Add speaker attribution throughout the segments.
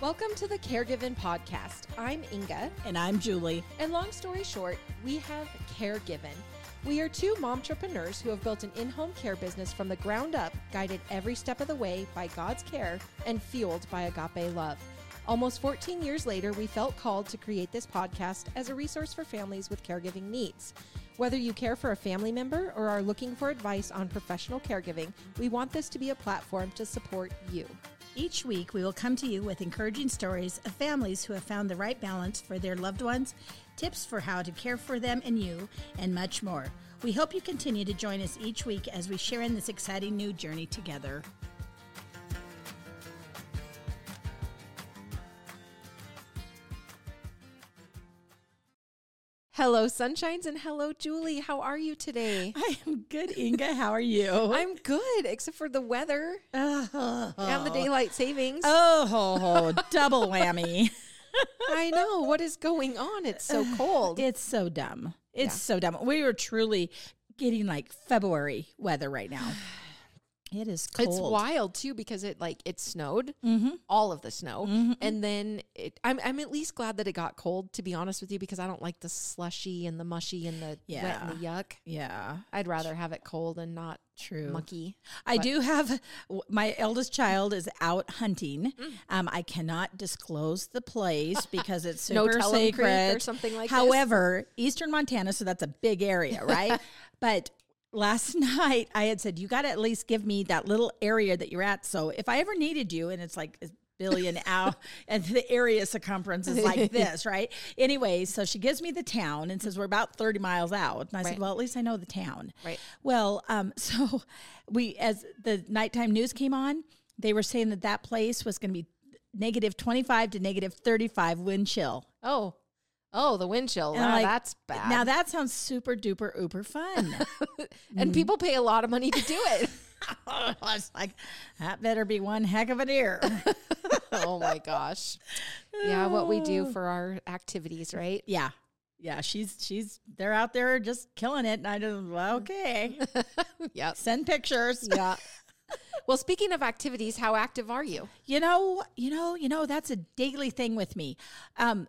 Speaker 1: Welcome to the Caregiving Podcast. I'm Inga,
Speaker 2: And I'm Julie.
Speaker 1: and long story short, we have Caregiving. We are two momtrepreneurs who have built an in home care business from the ground up, guided every step of the way by God's care and fueled by agape love. Almost 14 years later, we felt called to create this podcast as a resource for families with caregiving needs. Whether you care for a family member or are looking for advice on professional caregiving, we want this to be a platform to support you.
Speaker 2: Each week, we will come to you with encouraging stories of families who have found the right balance for their loved ones, tips for how to care for them and you, and much more. We hope you continue to join us each week as we share in this exciting new journey together.
Speaker 1: Hello, sunshines, and hello, Julie. How are you today?
Speaker 2: I am good, Inga. How are you?
Speaker 1: I'm good, except for the weather
Speaker 2: oh,
Speaker 1: and the daylight savings.
Speaker 2: Oh, ho, ho, double whammy.
Speaker 1: I know. What is going on? It's so cold.
Speaker 2: It's so dumb. It's
Speaker 1: Yeah.
Speaker 2: so dumb. We are truly getting like February weather right now. It is cold.
Speaker 1: It's wild too because it like it snowed,
Speaker 2: Mm-hmm.
Speaker 1: all of the snow, and then it, I'm I'm at least glad that it got cold. To be honest with you, because I don't like the slushy and the mushy and the wet and the yuck.
Speaker 2: Yeah,
Speaker 1: I'd rather have it cold and not
Speaker 2: true.
Speaker 1: mucky.
Speaker 2: I
Speaker 1: But-
Speaker 2: do have my eldest child is out hunting.
Speaker 1: Mm.
Speaker 2: Um, I cannot disclose the place because it's
Speaker 1: No
Speaker 2: super
Speaker 1: creek
Speaker 2: secret
Speaker 1: or something like this?
Speaker 2: However, Eastern Montana, so that's a big area, right? but last night I had said you got to at least give me that little area that you're at. So if I ever needed you, and it's like a billion out, and the area circumference is like this, right? Anyway, so she gives me the town and says we're about 30 miles out, and I
Speaker 1: Right.
Speaker 2: said, well, at least I know the town.
Speaker 1: Right.
Speaker 2: Well, um, so we, as the nighttime news came on, they were saying that that place was going to be negative 25 to negative 35 wind chill.
Speaker 1: Oh, oh, the wind chill.
Speaker 2: And
Speaker 1: Wow,
Speaker 2: like,
Speaker 1: that's bad.
Speaker 2: Now that sounds super duper uber fun.
Speaker 1: and people pay a lot of money to do it.
Speaker 2: I was like, that better be one heck of an ear.
Speaker 1: oh my gosh. Yeah, what we do for our activities, right?
Speaker 2: yeah. Yeah, she's she's they're out there just killing it. And I just well, okay.
Speaker 1: yeah.
Speaker 2: Send pictures.
Speaker 1: Yeah. Well, speaking of activities, how active are you?
Speaker 2: You know, you know, you know, that's a daily thing with me. Um,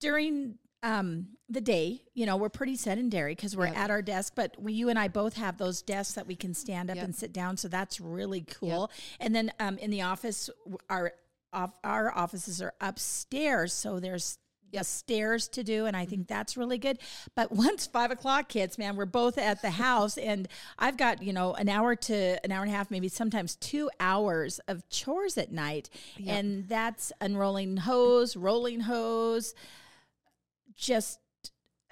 Speaker 2: during um, the day, you know, we're pretty sedentary because we're
Speaker 1: Yep.
Speaker 2: at our desk, but we, you and I both have those desks that we can stand up
Speaker 1: Yep.
Speaker 2: and sit down. So that's really cool. And then um, in the office, our off, our offices are upstairs, so there's the stairs to do, and I think that's really good. But once five o'clock hits, man, we're both at the house, and I've got you know an hour to an hour and a half, maybe sometimes two hours of chores at night, and that's unrolling hose, rolling hose, just.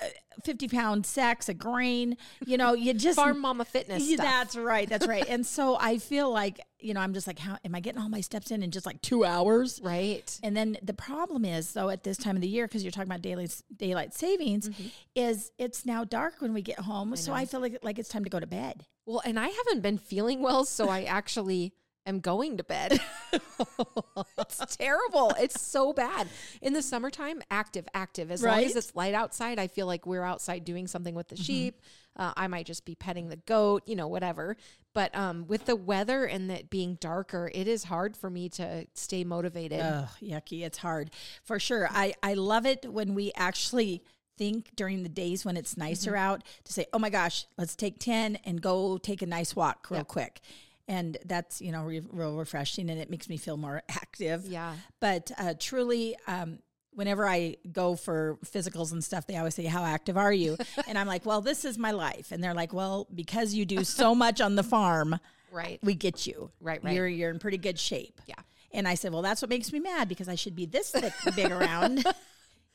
Speaker 2: uh, 50 pound sacks of grain, you know, you just
Speaker 1: Farm Mama Fitness stuff.
Speaker 2: That's right. That's right. and so I feel like, you know, I'm just like, how am I getting all my steps in in just like two hours?
Speaker 1: right.
Speaker 2: And then the problem is, though, at this time of the year, because you're talking about daily daylight savings, is it's now dark when we get home. so I feel like like it's time to go to bed.
Speaker 1: Well, and I haven't been feeling well, so I actually am going to bed. it's terrible. It's so bad. In the summertime, active, active. As long as it's light outside, I feel like we're outside doing something with the sheep. Uh, I might just be petting the goat, you know, whatever. But um, with the weather and it being darker, it is hard for me to stay motivated.
Speaker 2: Ugh, yucky. It's hard for sure. I, I love it when we actually think during the days when it's nicer out to say, oh my gosh, let's take 10 and go take a nice walk real
Speaker 1: Yeah.
Speaker 2: quick. And that's, you know, re- real refreshing and it makes me feel more active.
Speaker 1: Yeah.
Speaker 2: But uh, truly, um, whenever I go for physicals and stuff, they always say, How active are you? and I'm like, Well, this is my life. And they're like, Well, because you do so much on the farm,
Speaker 1: Right.
Speaker 2: we get you.
Speaker 1: Right, right.
Speaker 2: You're, you're in pretty good shape.
Speaker 1: Yeah.
Speaker 2: And I said, Well, that's what makes me mad because I should be this thick, big around.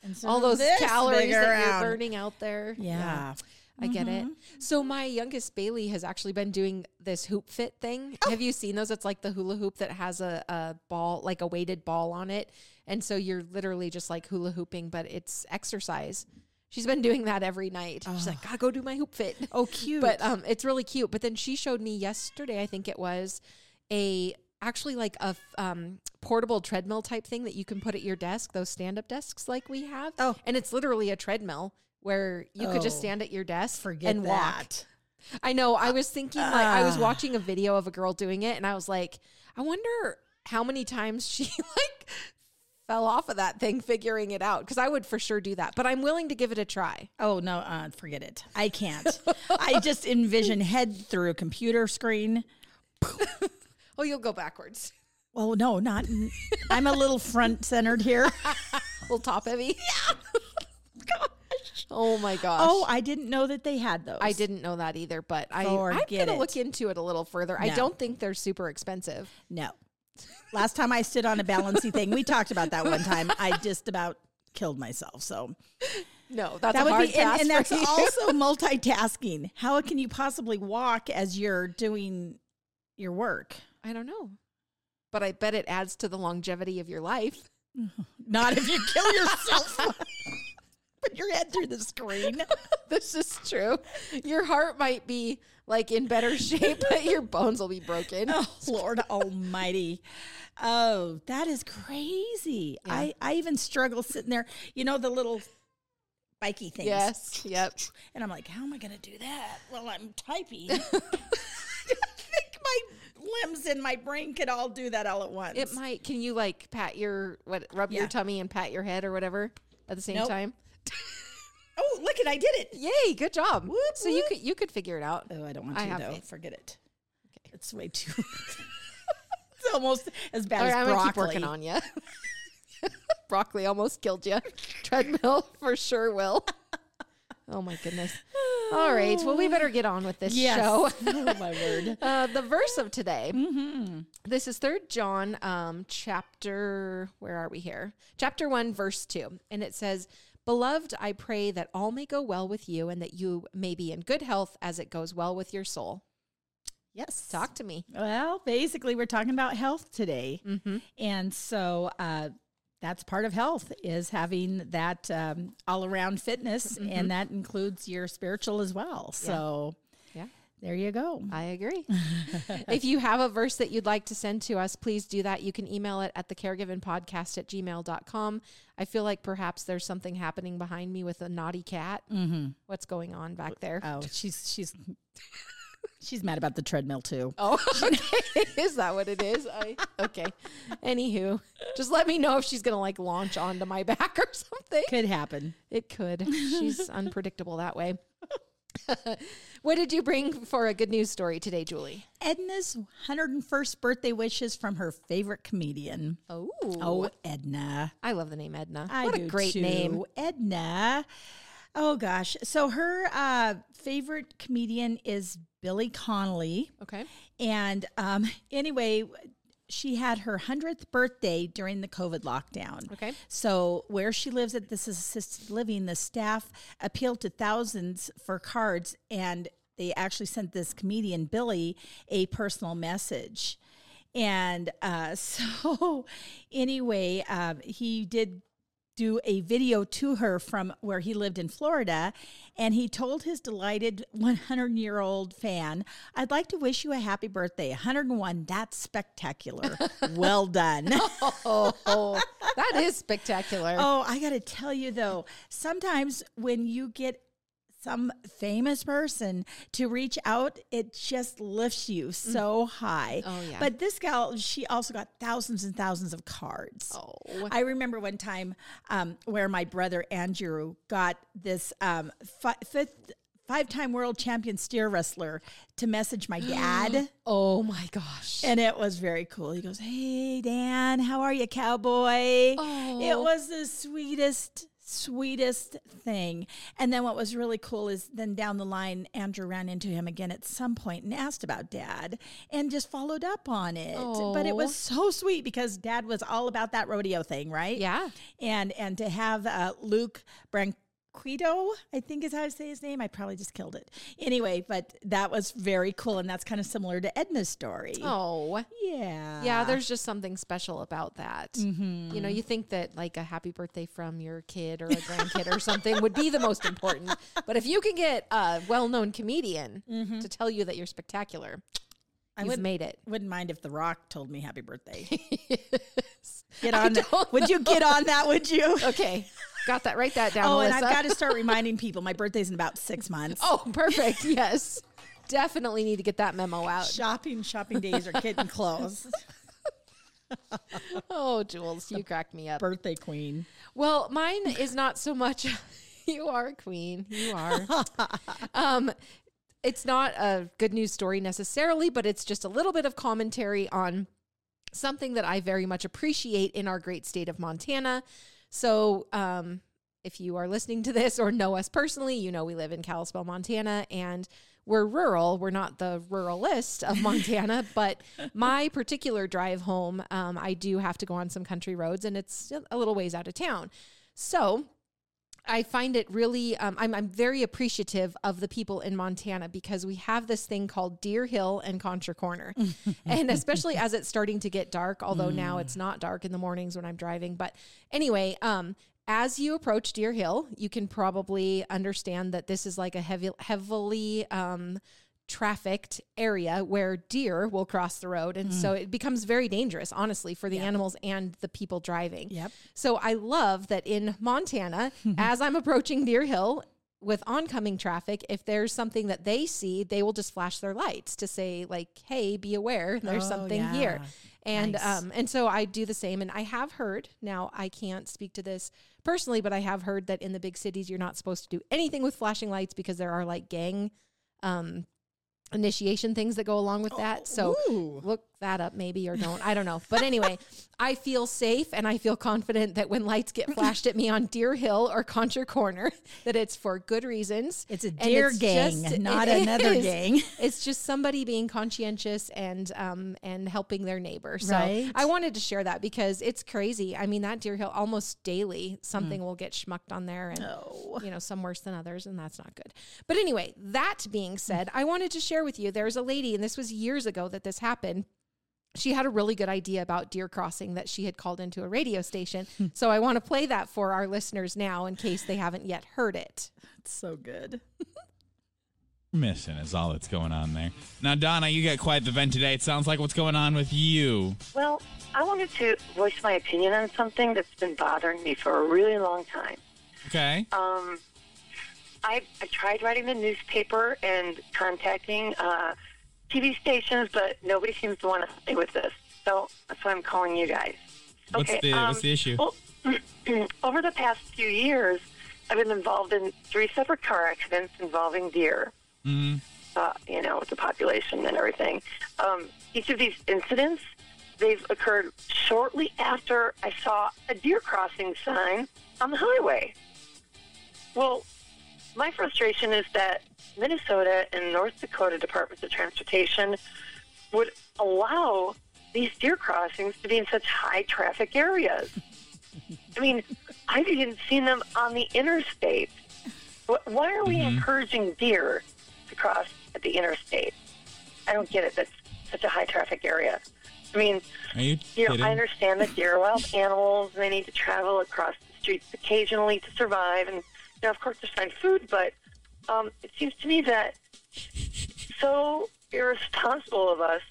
Speaker 2: And so
Speaker 1: All those calories that
Speaker 2: around.
Speaker 1: you're burning out there.
Speaker 2: Yeah.
Speaker 1: I get it. So my youngest Bailey has actually been doing this hoop fit thing. Have you seen those? It's like the hula hoop that has a, a ball, like a weighted ball on it. And so you're literally just like hula hooping, but it's exercise. She's been doing that every night. She's like, gotta go do my hoop fit.
Speaker 2: Oh, cute.
Speaker 1: But um, it's really cute. But then she showed me yesterday, I think it was a actually like a f- um, portable treadmill type thing that you can put at your desk, those stand up desks like we have.
Speaker 2: Oh.
Speaker 1: and it's literally a treadmill where you could just
Speaker 2: Oh.
Speaker 1: stand at your desk
Speaker 2: forget
Speaker 1: and walk.
Speaker 2: that.
Speaker 1: I know. I was thinking like I was
Speaker 2: Ah.
Speaker 1: watching a video of a girl doing it, and I was like, I wonder how many times she like fell off of that thing figuring it out because I would for sure do that. But I'm willing to give it a try.
Speaker 2: Oh no, uh, forget it. I can't. I just envision head through a computer screen.
Speaker 1: Oh, you'll go backwards.
Speaker 2: Well, no, not. I'm a little front centered here.
Speaker 1: A little top heavy. Oh my gosh.
Speaker 2: Oh, I didn't know that they had those.
Speaker 1: I didn't know that either, but I, I'm going to look into it a little further. I don't think they're super expensive.
Speaker 2: No. Last time I stood on a balancy thing, we talked about that one time. I just about killed myself. So
Speaker 1: No, that's
Speaker 2: that
Speaker 1: a
Speaker 2: would
Speaker 1: hard
Speaker 2: be, and, and that's
Speaker 1: you.
Speaker 2: also multitasking. How can you possibly walk as you're doing your work?
Speaker 1: I don't know. But I bet it adds to the longevity of your life.
Speaker 2: Not if you kill yourself. Put your head through the screen.
Speaker 1: this is true. Your heart might be like in better shape, but your bones will be broken.
Speaker 2: Oh, Lord Almighty. Oh, that is crazy.
Speaker 1: Yeah.
Speaker 2: I, I even struggle sitting there, you know, the little bikey things.
Speaker 1: Yes. Yep.
Speaker 2: And I'm like, how am I going to do that Well, I'm typing? I think my limbs and my brain could all do that all at once.
Speaker 1: It might. Can you like pat your what? Rub
Speaker 2: Yeah.
Speaker 1: your tummy and pat your head or whatever at the same
Speaker 2: Nope.
Speaker 1: time.
Speaker 2: Oh, look at I did it.
Speaker 1: Yay! Good job.
Speaker 2: Whoop,
Speaker 1: so you could you could figure it out.
Speaker 2: Oh, I don't want
Speaker 1: I
Speaker 2: to
Speaker 1: have
Speaker 2: though.
Speaker 1: faith.
Speaker 2: Forget it. Okay. It's way too. it's almost as bad
Speaker 1: All right,
Speaker 2: as
Speaker 1: I'm
Speaker 2: broccoli.
Speaker 1: keep working on you. broccoli almost killed you. Treadmill for sure will. Oh my goodness. All right. Well, we better get on with this
Speaker 2: Yes.
Speaker 1: show.
Speaker 2: oh my word.
Speaker 1: Uh, the verse of today.
Speaker 2: Mm-hmm.
Speaker 1: This is Third John, um, chapter. Where are we here? Chapter one, verse two, and it says, "Beloved, I pray that all may go well with you, and that you may be in good health, as it goes well with your soul."
Speaker 2: Yes.
Speaker 1: Talk to me.
Speaker 2: Well, basically, we're talking about health today,
Speaker 1: Mm-hmm.
Speaker 2: and so uh, that's part of health is having that um, all-around fitness, and that includes your spiritual as well. So,
Speaker 1: Yeah.
Speaker 2: There you go.
Speaker 1: I agree. if you have a verse that you'd like to send to us, please do that. You can email it at the caregivenpodcast at gmail.com. I feel like perhaps there's something happening behind me with a naughty cat.
Speaker 2: Mm-hmm.
Speaker 1: What's going on back there?
Speaker 2: Oh, she's she's she's mad about the treadmill too.
Speaker 1: Oh, okay. is that what it is? I, okay. Anywho, just let me know if she's going to like launch onto my back or something.
Speaker 2: Could happen.
Speaker 1: It could. She's unpredictable that way. what did you bring for a good news story today, Julie?
Speaker 2: Edna's 101st birthday wishes from her favorite comedian.
Speaker 1: Oh,
Speaker 2: Oh, Edna.
Speaker 1: I love the name Edna.
Speaker 2: I
Speaker 1: what a great
Speaker 2: too.
Speaker 1: name.
Speaker 2: Edna. Oh gosh. So her uh, favorite comedian is Billy Connolly.
Speaker 1: Okay.
Speaker 2: And um, anyway, she had her 100th birthday during the COVID lockdown.
Speaker 1: Okay.
Speaker 2: So, where she lives at this assisted living, the staff appealed to thousands for cards, and they actually sent this comedian, Billy, a personal message. And uh, so, anyway, um, he did do a video to her from where he lived in Florida. And he told his delighted 100 year old fan, I'd like to wish you a happy birthday. 101, that's spectacular. well done.
Speaker 1: Oh, that is spectacular.
Speaker 2: Oh, I got to tell you though, sometimes when you get some famous person to reach out, it just lifts you so high.
Speaker 1: Oh, yeah.
Speaker 2: But this gal, she also got thousands and thousands of cards.
Speaker 1: Oh.
Speaker 2: I remember one time um, where my brother Andrew got this um, fi- fifth. Five time world champion steer wrestler to message my dad.
Speaker 1: Oh my gosh.
Speaker 2: And it was very cool. He goes, Hey, Dan, how are you, cowboy?
Speaker 1: Oh.
Speaker 2: It was the sweetest, sweetest thing. And then what was really cool is then down the line, Andrew ran into him again at some point and asked about dad and just followed up on it. But it was so sweet because dad was all about that rodeo thing, right?
Speaker 1: Yeah.
Speaker 2: And and to have uh, Luke Branquinho, I think is how to say his name. I probably just killed it. Anyway, but that was very cool. And that's kind of similar to Edna's story.
Speaker 1: Oh.
Speaker 2: Yeah.
Speaker 1: Yeah, there's just something special about that. Mm-hmm. You know, you think that like a happy birthday from your kid or a grandkid or something would be the most important. But if you can get a well known comedian mm-hmm. to tell you that you're spectacular,
Speaker 2: I
Speaker 1: you've
Speaker 2: would,
Speaker 1: made it.
Speaker 2: wouldn't mind if The Rock told me happy birthday.
Speaker 1: Get
Speaker 2: Get on that. Would you get on that? Would you?
Speaker 1: Okay. Got that. Write that down.
Speaker 2: Oh, and I've got to start reminding people my birthday's in about six months.
Speaker 1: Oh, perfect. Yes. Definitely need to get that memo out.
Speaker 2: Shopping, shopping days are getting close.
Speaker 1: oh, Jules, you cracked me up.
Speaker 2: Birthday queen.
Speaker 1: Well, mine is not so much. you are a queen. You are. um, it's not a good news story necessarily, but it's just a little bit of commentary on something that I very much appreciate in our great state of Montana. So, um, if you are listening to this or know us personally, you know we live in Kalispell, Montana, and we're rural. We're not the ruralist of Montana, but my particular drive home, um, I do have to go on some country roads, and it's a little ways out of town. So I find it really, um, I'm, I'm very appreciative of the people in Montana because we have this thing called Deer Hill and Contra Corner. and especially as it's starting to get dark, although mm. now it's not dark in the mornings when I'm driving. But anyway, um, as you approach Deer Hill, you can probably understand that this is like a heavy, heavily um, trafficked area where deer will cross the road. And mm. so it becomes very dangerous, honestly, for the yep. animals and the people driving.
Speaker 2: Yep.
Speaker 1: So I love that in Montana, as I'm approaching Deer Hill, with oncoming traffic, if there's something that they see, they will just flash their lights to say, like, hey, be aware, there's oh, something yeah. here. And nice. um, and so I do the same. And I have heard, now I can't speak to this personally, but I have heard that in the big cities you're not supposed to do anything with flashing lights because there are like gang um initiation things that go along with that. So oh, Ooh. look that up maybe or don't. I don't know. But anyway, I feel safe and I feel confident that when lights get flashed at me on Deer Hill or Contra Corner, that it's for good reasons.
Speaker 2: It's a deer it's gang, just, not another is. gang.
Speaker 1: It's just somebody being conscientious and um and helping their neighbor. So right. I wanted to share that because it's crazy. I mean that Deer Hill almost daily something mm. will get schmucked on there and oh. you know some worse than others and that's not good. But anyway, that being said, I wanted to share with you there's a lady and this was years ago that this happened she had a really good idea about deer crossing that she had called into a radio station. Hmm. so I want to play that for our listeners now in case they haven't yet heard it.
Speaker 2: It's so good.
Speaker 3: Missing is all that's going on there. Now, Donna, you got quite the vent today. It sounds like what's going on with you.
Speaker 4: Well, I wanted to voice my opinion on something that's been bothering me for a really long time.
Speaker 3: Okay.
Speaker 4: Um, I, I tried writing the newspaper and contacting uh, TV stations, but nobody seems to want to stay with this. So that's why I'm calling you guys.
Speaker 3: What's okay, the um, what's the issue? Well,
Speaker 4: over the past few years, I've been involved in three separate car accidents involving deer.
Speaker 3: Mm-hmm.
Speaker 4: Uh, you know, with the population and everything. Um, each of these incidents, they've occurred shortly after I saw a deer crossing sign on the highway. Well, my frustration is that Minnesota and North Dakota Departments of Transportation would allow these deer crossings to be in such high traffic areas. I mean, I've even seen them on the interstate. Why are we mm-hmm. encouraging deer to cross at the interstate? I don't get it. That's such a high traffic area. I mean,
Speaker 3: you,
Speaker 4: you know, I understand that deer are wild animals. and They need to travel across the streets occasionally to survive, and you know, of course, to find food. But um, it seems to me that so irresponsible of us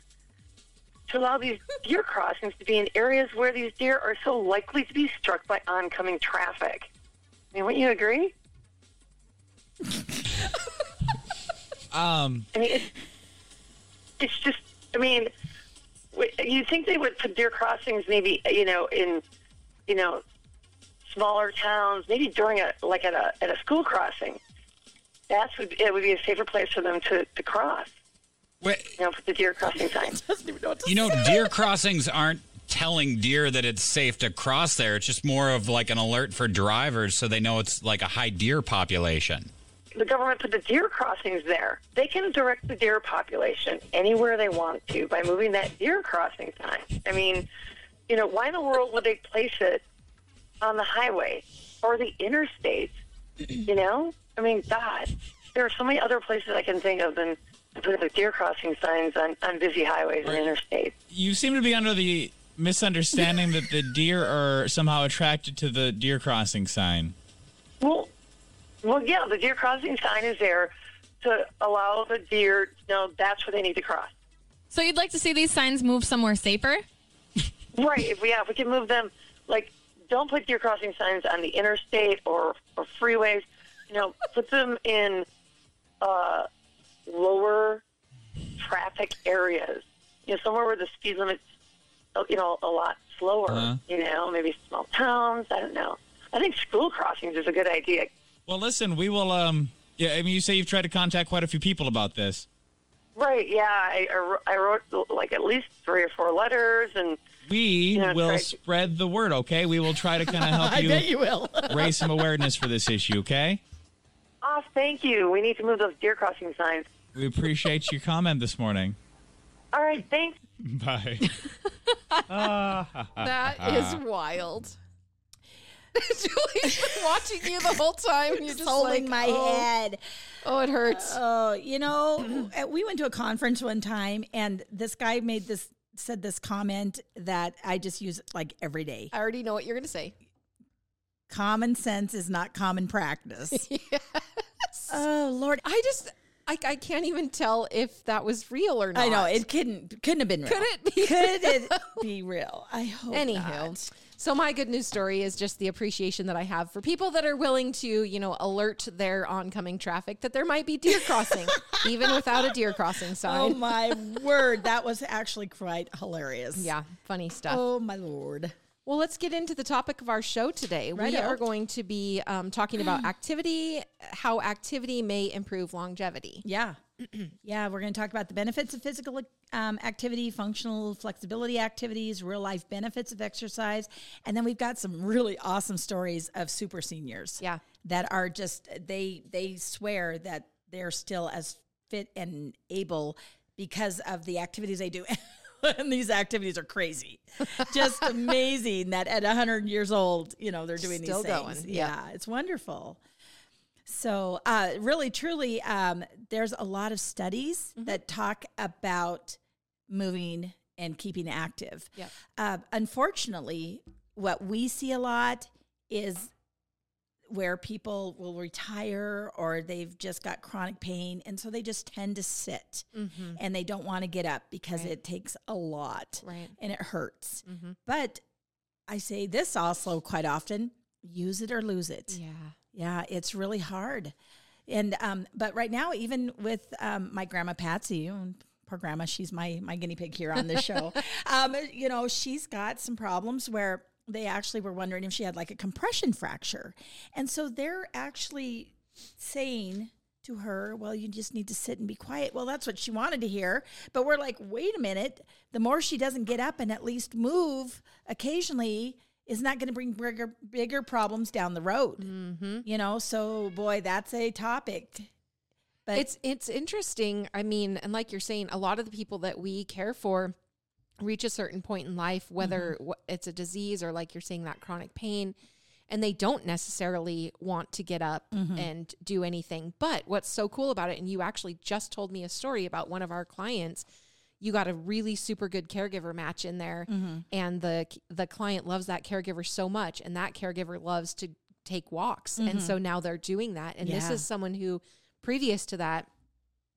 Speaker 4: to allow these deer crossings to be in areas where these deer are so likely to be struck by oncoming traffic. I mean, wouldn't you agree?
Speaker 3: um,
Speaker 4: I mean, it's, it's just, I mean, you think they would put deer crossings maybe, you know, in, you know, smaller towns, maybe during a, like at a, at a school crossing that's would it would be a safer place for them to, to cross.
Speaker 3: Wait,
Speaker 4: you know, put the deer crossing sign.
Speaker 3: know you know, deer crossings aren't telling deer that it's safe to cross there. It's just more of like an alert for drivers so they know it's like a high deer population.
Speaker 4: The government put the deer crossings there. They can direct the deer population anywhere they want to by moving that deer crossing sign. I mean, you know, why in the world would they place it on the highway or the interstate? You know? I mean, God, there are so many other places I can think of than putting the deer crossing signs on, on busy highways right. and interstates.
Speaker 3: You seem to be under the misunderstanding that the deer are somehow attracted to the deer crossing sign.
Speaker 4: Well, well, yeah, the deer crossing sign is there to allow the deer to know that's where they need to cross.
Speaker 5: So you'd like to see these signs move somewhere safer?
Speaker 4: right. If we, yeah, if we can move them, like, don't put deer crossing signs on the interstate or, or freeways you know, put them in uh, lower traffic areas. You know, somewhere where the speed limit's uh, you know, a lot slower.
Speaker 3: Uh-huh.
Speaker 4: You know, maybe small towns. I don't know. I think school crossings is a good idea.
Speaker 6: Well, listen, we will. Um, yeah, I mean, you say you've tried to contact quite a few people about this.
Speaker 4: Right? Yeah, I, I wrote- like at least three or four letters, and
Speaker 6: We
Speaker 4: Yeah,
Speaker 6: will
Speaker 4: right.
Speaker 6: spread the word. Okay, we will try to kind of help
Speaker 2: I
Speaker 6: you,
Speaker 2: bet you will.
Speaker 6: raise some awareness for this issue. Okay,
Speaker 4: oh, thank you. We need to move those deer crossing signs.
Speaker 6: we appreciate your comment this morning.
Speaker 4: All right, thanks.
Speaker 6: Bye.
Speaker 1: That is wild. Julie's been watching you the whole time. You're just
Speaker 2: holding
Speaker 1: like,
Speaker 2: my
Speaker 1: oh,
Speaker 2: head.
Speaker 1: Oh, it hurts.
Speaker 2: Oh, you know, uh, we went to a conference one time, and this guy made this said this comment that I just use like every day.
Speaker 1: I already know what you're going to say.
Speaker 2: Common sense is not common practice. Oh Lord,
Speaker 1: I just, I, I can't even tell if that was real or not.
Speaker 2: I know it couldn't couldn't have been real.
Speaker 1: Could it be
Speaker 2: Could it be real? I hope.
Speaker 1: Anywho,
Speaker 2: not.
Speaker 1: so my good news story is just the appreciation that I have for people that are willing to, you know, alert their oncoming traffic that there might be deer crossing, even without a deer crossing sign.
Speaker 2: Oh my word, that was actually quite hilarious.
Speaker 1: yeah, funny stuff.
Speaker 2: Oh my lord.
Speaker 1: Well, let's get into the topic of our show today. We
Speaker 2: Righto.
Speaker 1: are going to be um, talking about activity, how activity may improve longevity.
Speaker 2: Yeah. yeah, we're going to talk about the benefits of physical um, activity, functional flexibility activities, real life benefits of exercise. And then we've got some really awesome stories of super seniors.
Speaker 1: Yeah.
Speaker 2: That are just, they, they swear that they're still as fit and able because of the activities they do. and these activities are crazy. Just amazing that at 100 years old, you know, they're doing
Speaker 1: Still
Speaker 2: these
Speaker 1: going.
Speaker 2: things.
Speaker 1: Yeah.
Speaker 2: Yeah, it's wonderful. So, uh, really, truly, um, there's a lot of studies
Speaker 1: Mm-hmm.
Speaker 2: that talk about moving and keeping active.
Speaker 1: Yep.
Speaker 2: Uh, unfortunately, what we see a lot is where people will retire or they've just got chronic pain. And so they just tend to sit and they don't want to get up because
Speaker 1: Mm-hmm. Right.
Speaker 2: it takes a lot
Speaker 1: Right.
Speaker 2: and it hurts.
Speaker 1: Mm-hmm.
Speaker 2: But I say this also quite often use it or lose it.
Speaker 1: Yeah.
Speaker 2: Yeah, it's really hard. And um, but right now, even with um, my grandma Patsy, and poor grandma, she's my my guinea pig here on this show. um, you know, she's got some problems where they actually were wondering if she had like a compression fracture, and so they're actually saying to her, "Well, you just need to sit and be quiet." Well, that's what she wanted to hear, but we're like, "Wait a minute! The more she doesn't get up and at least move occasionally." Is not going to bring bigger bigger problems down the road,
Speaker 1: Mm-hmm.
Speaker 2: you know. So, boy, that's a topic. But
Speaker 1: it's it's interesting. I mean, and like you're saying, a lot of the people that we care for reach a certain point in life, whether mm-hmm. wh- it's a disease or like you're saying that chronic pain, and they don't necessarily want to get up mm-hmm. and do anything. But what's so cool about it, and you actually just told me a story about one of our clients. You got a really super good caregiver match in there, mm-hmm. and the the client loves that caregiver so much, and that caregiver loves to take walks, and so now they're doing that. And this is someone who, previous to that,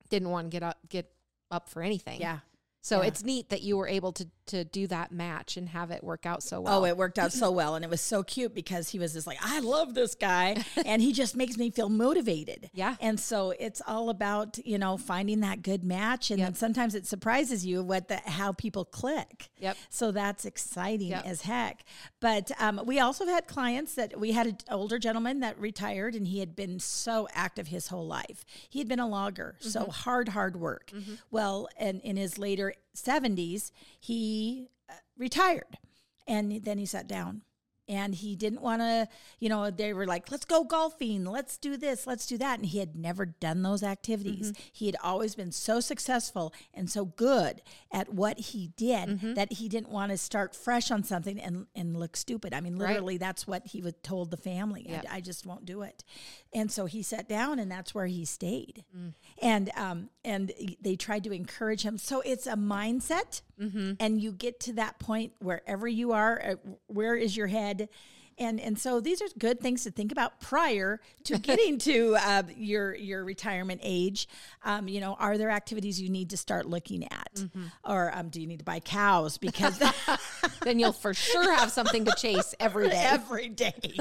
Speaker 1: didn't want to get up get up for anything.
Speaker 2: yeah.
Speaker 1: So
Speaker 2: Yeah.
Speaker 1: it's neat that you were able to to do that match and have it work out so well.
Speaker 2: Oh, it worked out so well. And it was so cute because he was just like, I love this guy. and he just makes me feel motivated.
Speaker 1: Yeah.
Speaker 2: And so it's all about, you know, finding that good match. And then sometimes it surprises you what the how people click.
Speaker 1: Yep.
Speaker 2: So that's exciting
Speaker 1: Yep.
Speaker 2: as heck. But um, we also had clients that we had an older gentleman that retired and he had been so active his whole life. He had been a logger,
Speaker 1: Mm-hmm.
Speaker 2: so hard, hard work. Well, and in his later 70s, he uh, retired. And then he sat down and he didn't want to you know they were like let's go golfing let's do this let's do that and he had never done those activities. Mm-hmm. He had always been so successful and so good at what he did mm-hmm. that he didn't want to start fresh on something and, and look stupid. I mean
Speaker 1: Right.
Speaker 2: literally that's what he was told the family.
Speaker 1: Yep.
Speaker 2: I, I just won't do it. And so he sat down and that's where he stayed. Mm. And um and they tried to encourage him. So it's a mindset and you get to that point wherever you are uh, where is your head and and so these are good things to think about prior to getting to uh, your your retirement age. Um, you know, are there activities you need to start looking at,
Speaker 1: Mm-hmm.
Speaker 2: or um, do you need to buy cows because
Speaker 1: then you'll for sure have something to chase every day.
Speaker 2: every day?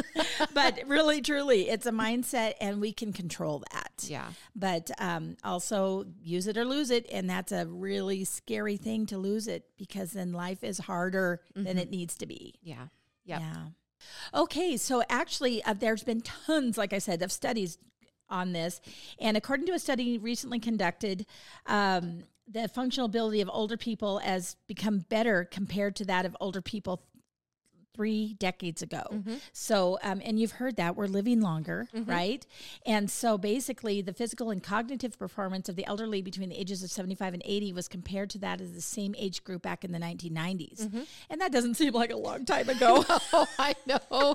Speaker 2: but really, truly, it's a mindset, and we can control that.
Speaker 1: Yeah.
Speaker 2: But um, also use it or lose it, and that's a really scary thing to lose it because then life is harder than it needs to be.
Speaker 1: Yeah. Yep.
Speaker 2: Yeah. Okay, so actually, uh, there's been tons, like I said, of studies on this, and according to a study recently conducted, um, the functional ability of older people has become better compared to that of older people three decades ago. Mm-hmm. So, um, and you've heard that we're living longer, mm-hmm. right? And so basically, the physical and cognitive performance of the elderly between the ages of 75 and 80 was compared to that of the same age group back in the 1990s. Mm-hmm. And that doesn't seem like a long time ago
Speaker 1: Oh, I know.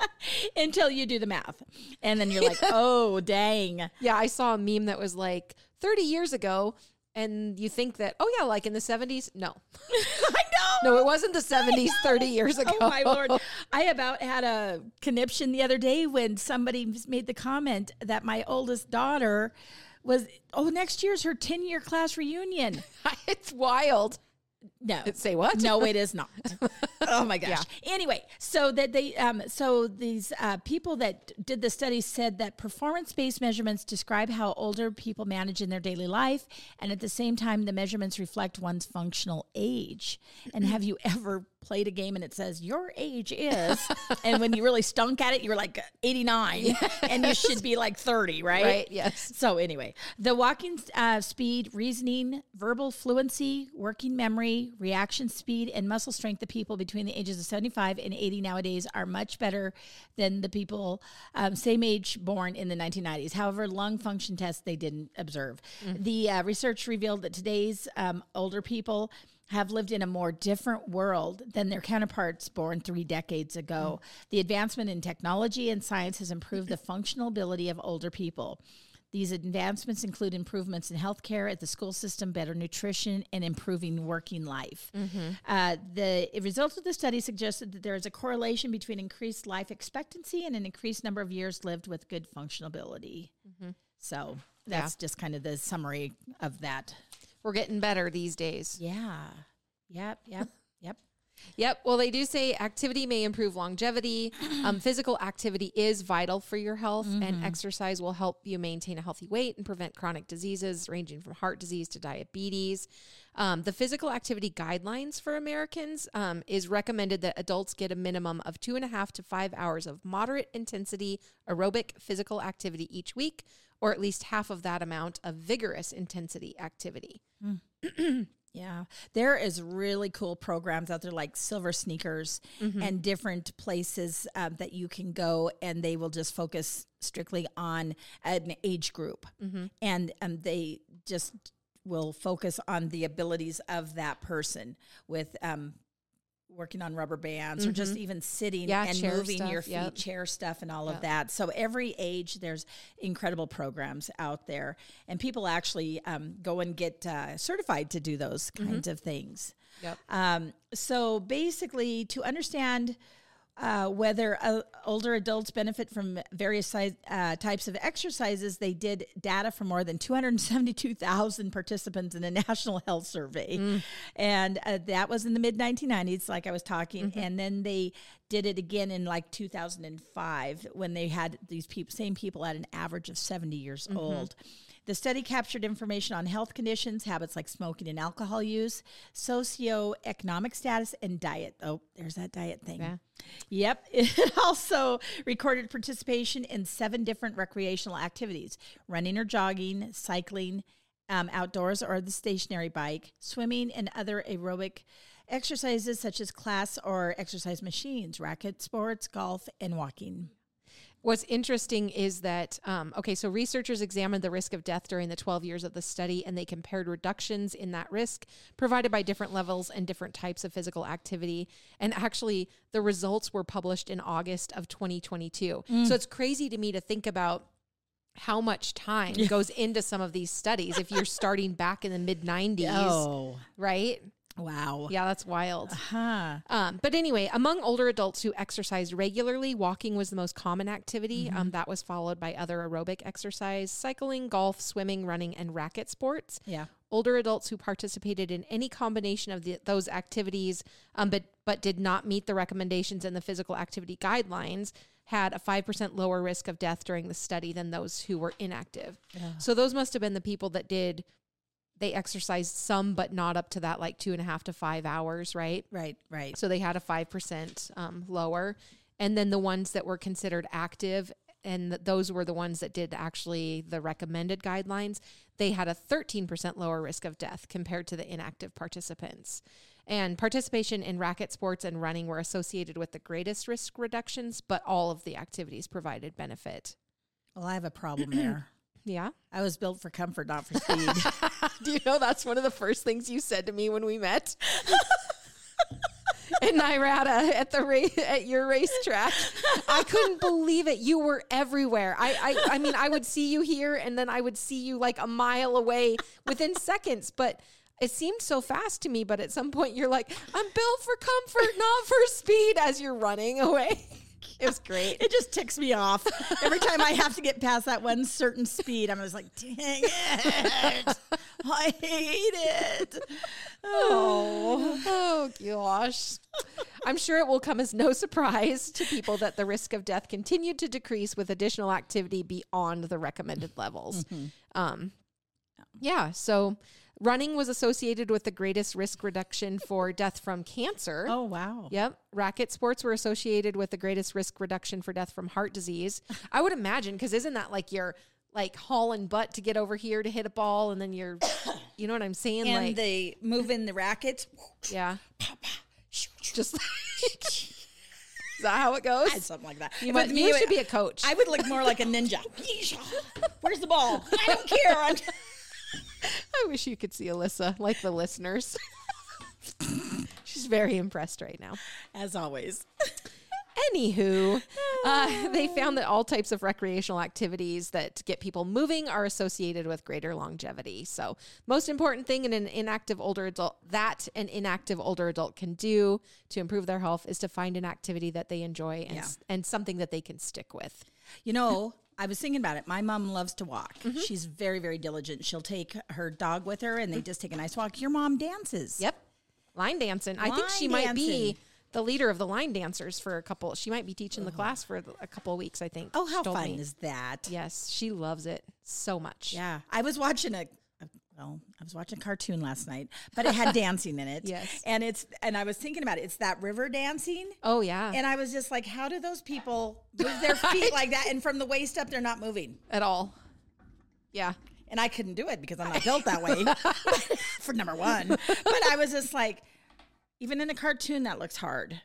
Speaker 2: until you do the math. And then you're like, oh, dang.
Speaker 1: yeah, I saw a meme that was like 30 years ago, and you think that, oh, yeah, like in the 70s? No.
Speaker 2: I know.
Speaker 1: No, it wasn't the 70s 30 years oh, ago.
Speaker 2: Oh my lord! I about had a conniption the other day when somebody made the comment that my oldest daughter was oh next year's her ten year class reunion.
Speaker 1: it's wild.
Speaker 2: No,
Speaker 1: Say what?
Speaker 2: No, it is not. oh my gosh. Anyway, so that they, um, so these uh, people that did the study said that performance based measurements describe how older people manage in their daily life, and at the same time, the measurements reflect one's functional age. And have you ever played a game and it says your age is, and when you really stunk at it, you were like eighty nine, and you should be like thirty, right?
Speaker 1: Right, yes.
Speaker 2: So anyway, the walking uh, speed, reasoning, verbal fluency, working memory, reaction speed, and muscle strength of people between the ages of 75 and 80 nowadays are much better than the people um, same age born in the 1990s. However, lung function tests they didn't observe. The uh, research revealed that today's um, older people have lived in a more different world than their counterparts born three decades ago. Mm. The advancement in technology and science has improved the functional ability of older people. These advancements include improvements in healthcare, at the school system, better nutrition, and improving working life. Mm-hmm. Uh, the results of the study suggested that there is a correlation between increased life expectancy and an increased number of years lived with good functional ability. Mm-hmm. So that's just kind of the summary of that.
Speaker 1: We're getting better these days.
Speaker 2: Yeah. Yep. Yep. Yep.
Speaker 1: Yep. Well, they do say activity may improve longevity. Um, physical activity is vital for your health, and exercise will help you maintain a healthy weight and prevent chronic diseases ranging from heart disease to diabetes. Um, the physical activity guidelines for Americans um, is recommended that adults get a minimum of two and a half to five hours of moderate intensity aerobic physical activity each week, or at least half of that amount of vigorous intensity activity.
Speaker 2: Yeah, there is really cool programs out there like Silver Sneakers and different places um, that you can go, and they will just focus strictly on an age group, and um, they just will focus on the abilities of that person with um, working on rubber bands or just even sitting
Speaker 1: Yeah,
Speaker 2: and moving your feet,
Speaker 1: yep.
Speaker 2: chair stuff, and all of that. So every age, there's incredible programs out there, and people actually um, go and get uh, certified to do those kinds of things.
Speaker 1: Yep.
Speaker 2: Um, so basically, to understand uh, whether uh, older adults benefit from various size, uh, types of exercises, they did data for more than 272,000 participants in a national health survey. And uh, that was in the mid 1990s, like I was talking. And then they did it again in like 2005 when they had these same people at an average of 70 years old. The study captured information on health conditions, habits like smoking and alcohol use, socioeconomic status, and diet. Oh, there's that diet thing.
Speaker 1: Yeah.
Speaker 2: Yep. It also recorded participation in seven different recreational activities running or jogging, cycling, um, outdoors or the stationary bike, swimming, and other aerobic exercises such as class or exercise machines, racket sports, golf, and walking.
Speaker 1: What's interesting is that, um, okay, so researchers examined the risk of death during the 12 years of the study and they compared reductions in that risk provided by different levels and different types of physical activity. And actually, the results were published in August of 2022. So it's crazy to me to think about how much time goes into some of these studies if you're starting back in the mid 90s,
Speaker 2: Oh,
Speaker 1: right?
Speaker 2: Wow.
Speaker 1: Yeah, that's wild.
Speaker 2: Huh.
Speaker 1: Um, but anyway, among older adults who exercised regularly, walking was the most common activity. Um, that was followed by other aerobic exercise, cycling, golf, swimming, running, and racket sports.
Speaker 2: Yeah.
Speaker 1: Older adults who participated in any combination of the, those activities, um, but but did not meet the recommendations in the physical activity guidelines, had a five percent lower risk of death during the study than those who were inactive. So those must have been the people that did. They exercised some, but not up to that like two and a half to five hours, right?
Speaker 2: Right. Right.
Speaker 1: So they had a 5% um, lower. And then the ones that were considered active, and th- those were the ones that did actually the recommended guidelines, they had a 13% lower risk of death compared to the inactive participants. And participation in racket sports and running were associated with the greatest risk reductions, but all of the activities provided benefit.
Speaker 2: Well, I have a problem there.
Speaker 1: Yeah.
Speaker 2: I was built for comfort, not for speed.
Speaker 1: Do you know that's one of the first things you said to me when we met? in Nirata at the at your racetrack. I couldn't believe it. You were everywhere. I, I I mean I would see you here and then I would see you like a mile away within seconds, but it seemed so fast to me, but at some point you're like, I'm built for comfort, not for speed as you're running away. It was great.
Speaker 2: it just ticks me off every time I have to get past that one certain speed. I'm just like, dang it, I hate it. Oh,
Speaker 1: Oh gosh. I'm sure it will come as no surprise to people that the risk of death continued to decrease with additional activity beyond the recommended levels. Um, yeah, so running was associated with the greatest risk reduction for death from cancer.
Speaker 2: oh wow.
Speaker 1: Yep. Racket sports were associated with the greatest risk reduction for death from heart disease. I would imagine, because isn't that like you're like hauling butt to get over here to hit a ball and then you're, you know what I'm saying?
Speaker 2: And
Speaker 1: like,
Speaker 2: they move in the rackets.
Speaker 1: yeah. Just is that how it goes?
Speaker 2: Something like that.
Speaker 1: You, might,
Speaker 2: me,
Speaker 1: you should be a coach.
Speaker 2: I would look more like a ninja. Where's the ball? I don't care. I'm
Speaker 1: I wish you could see Alyssa, like the listeners. She's very impressed right now.
Speaker 2: as always.
Speaker 1: Anywho, uh, they found that all types of recreational activities that get people moving are associated with greater longevity. So, most important thing in an inactive older adult that an inactive older adult can do to improve their health is to find an activity that they enjoy and s- and something that they can stick with.
Speaker 2: You know, I was thinking about it. My mom loves to walk.
Speaker 1: Mm-hmm.
Speaker 2: She's very, very diligent. She'll take her dog with her and they just take a nice walk. Your mom dances.
Speaker 1: Yep, line dancing. I think she
Speaker 2: Line
Speaker 1: might be the leader of the line dancers for a couple. She might be teaching the class for a couple of weeks. I think.
Speaker 2: Oh, how fun
Speaker 1: me.
Speaker 2: is that?
Speaker 1: Yes, she loves it so much.
Speaker 2: Yeah. I was watching a- well, I was watching a cartoon last night, but it had dancing in it.
Speaker 1: Yes.
Speaker 2: And it's and I was thinking about it. It's that river dancing.
Speaker 1: Oh yeah.
Speaker 2: And I was just like, how do those people move their feet like that? And from the waist up, they're not moving.
Speaker 1: At all. Yeah.
Speaker 2: And I couldn't do it because I'm not built that way, for number one. But I was just like, even in a cartoon, that looks hard.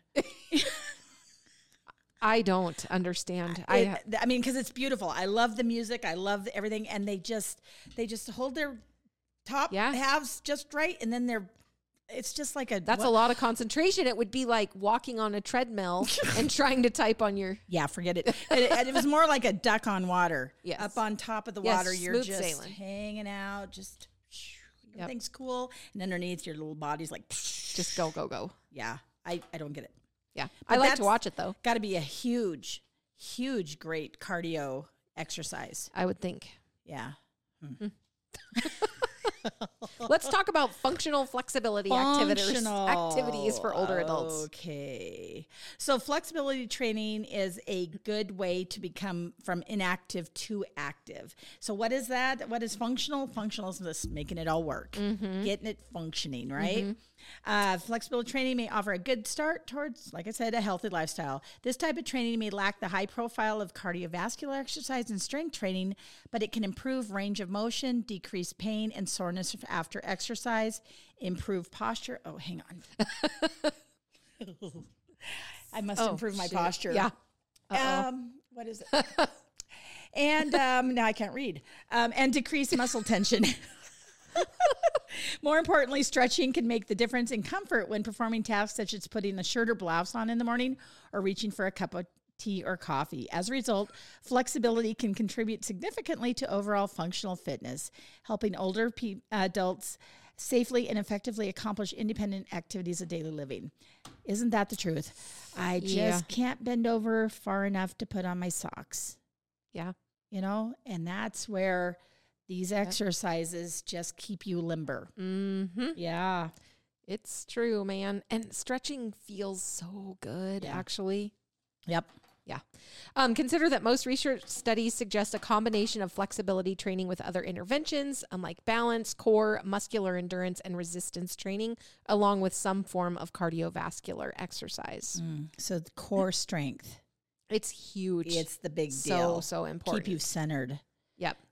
Speaker 1: I don't understand. I
Speaker 2: I mean, because it's beautiful. I love the music. I love everything, and they just they just hold their top
Speaker 1: Yeah.
Speaker 2: halves just right, and then they're. It's just like a.
Speaker 1: that's a lot of concentration. It would be like walking on a treadmill and trying to type on your
Speaker 2: Yeah, forget it. And it, and it was more like a duck on water.
Speaker 1: Yes.
Speaker 2: Up on top of the
Speaker 1: Yes,
Speaker 2: water, you're just
Speaker 1: sailing.
Speaker 2: hanging out, just
Speaker 1: Yep.
Speaker 2: everything's cool, and underneath your little body's like,
Speaker 1: just go go go.
Speaker 2: yeah. I I don't get it.
Speaker 1: Yeah.
Speaker 2: But
Speaker 1: I like to watch it though.
Speaker 2: Got to be a huge, huge, great cardio exercise.
Speaker 1: I would think.
Speaker 2: Yeah. Hmm. Hmm.
Speaker 1: Let's talk about functional flexibility activities
Speaker 2: Functional.
Speaker 1: activities for older adults.
Speaker 2: Okay. So flexibility training is a good way to become from inactive to active. So what is that? What is functional? Functional is just making it all work,
Speaker 1: Mm-hmm.
Speaker 2: getting it functioning, right? Uh, flexibility training may offer a good start towards, like I said, a healthy lifestyle. This type of training may lack the high profile of cardiovascular exercise and strength training, but it can improve range of motion, decrease pain and soreness after exercise, improve posture. Oh, hang on. I must
Speaker 1: Oh,
Speaker 2: improve my posture.
Speaker 1: Yeah.
Speaker 2: Um, what is it? and um, now I can't read. Um, and decrease muscle tension. More importantly, stretching can make the difference in comfort when performing tasks such as putting a shirt or blouse on in the morning or reaching for a cup of tea or coffee. As a result, flexibility can contribute significantly to overall functional fitness, helping older pe- adults safely and effectively accomplish independent activities of daily living. Isn't that the truth? I just
Speaker 1: Yeah.
Speaker 2: can't bend over far enough to put on my socks,
Speaker 1: Yeah.
Speaker 2: you know? And that's where these exercises just keep you limber.
Speaker 1: Mm-hmm.
Speaker 2: Yeah.
Speaker 1: It's true, man. And stretching feels so good,
Speaker 2: Yeah.
Speaker 1: actually.
Speaker 2: Yep.
Speaker 1: Yeah. Um, consider that most research studies suggest a combination of flexibility training with other interventions, unlike balance, core, muscular endurance, and resistance training, along with some form of cardiovascular exercise.
Speaker 2: So the core strength,
Speaker 1: It's huge.
Speaker 2: it's the big deal.
Speaker 1: so, so important.
Speaker 2: Keep you centered.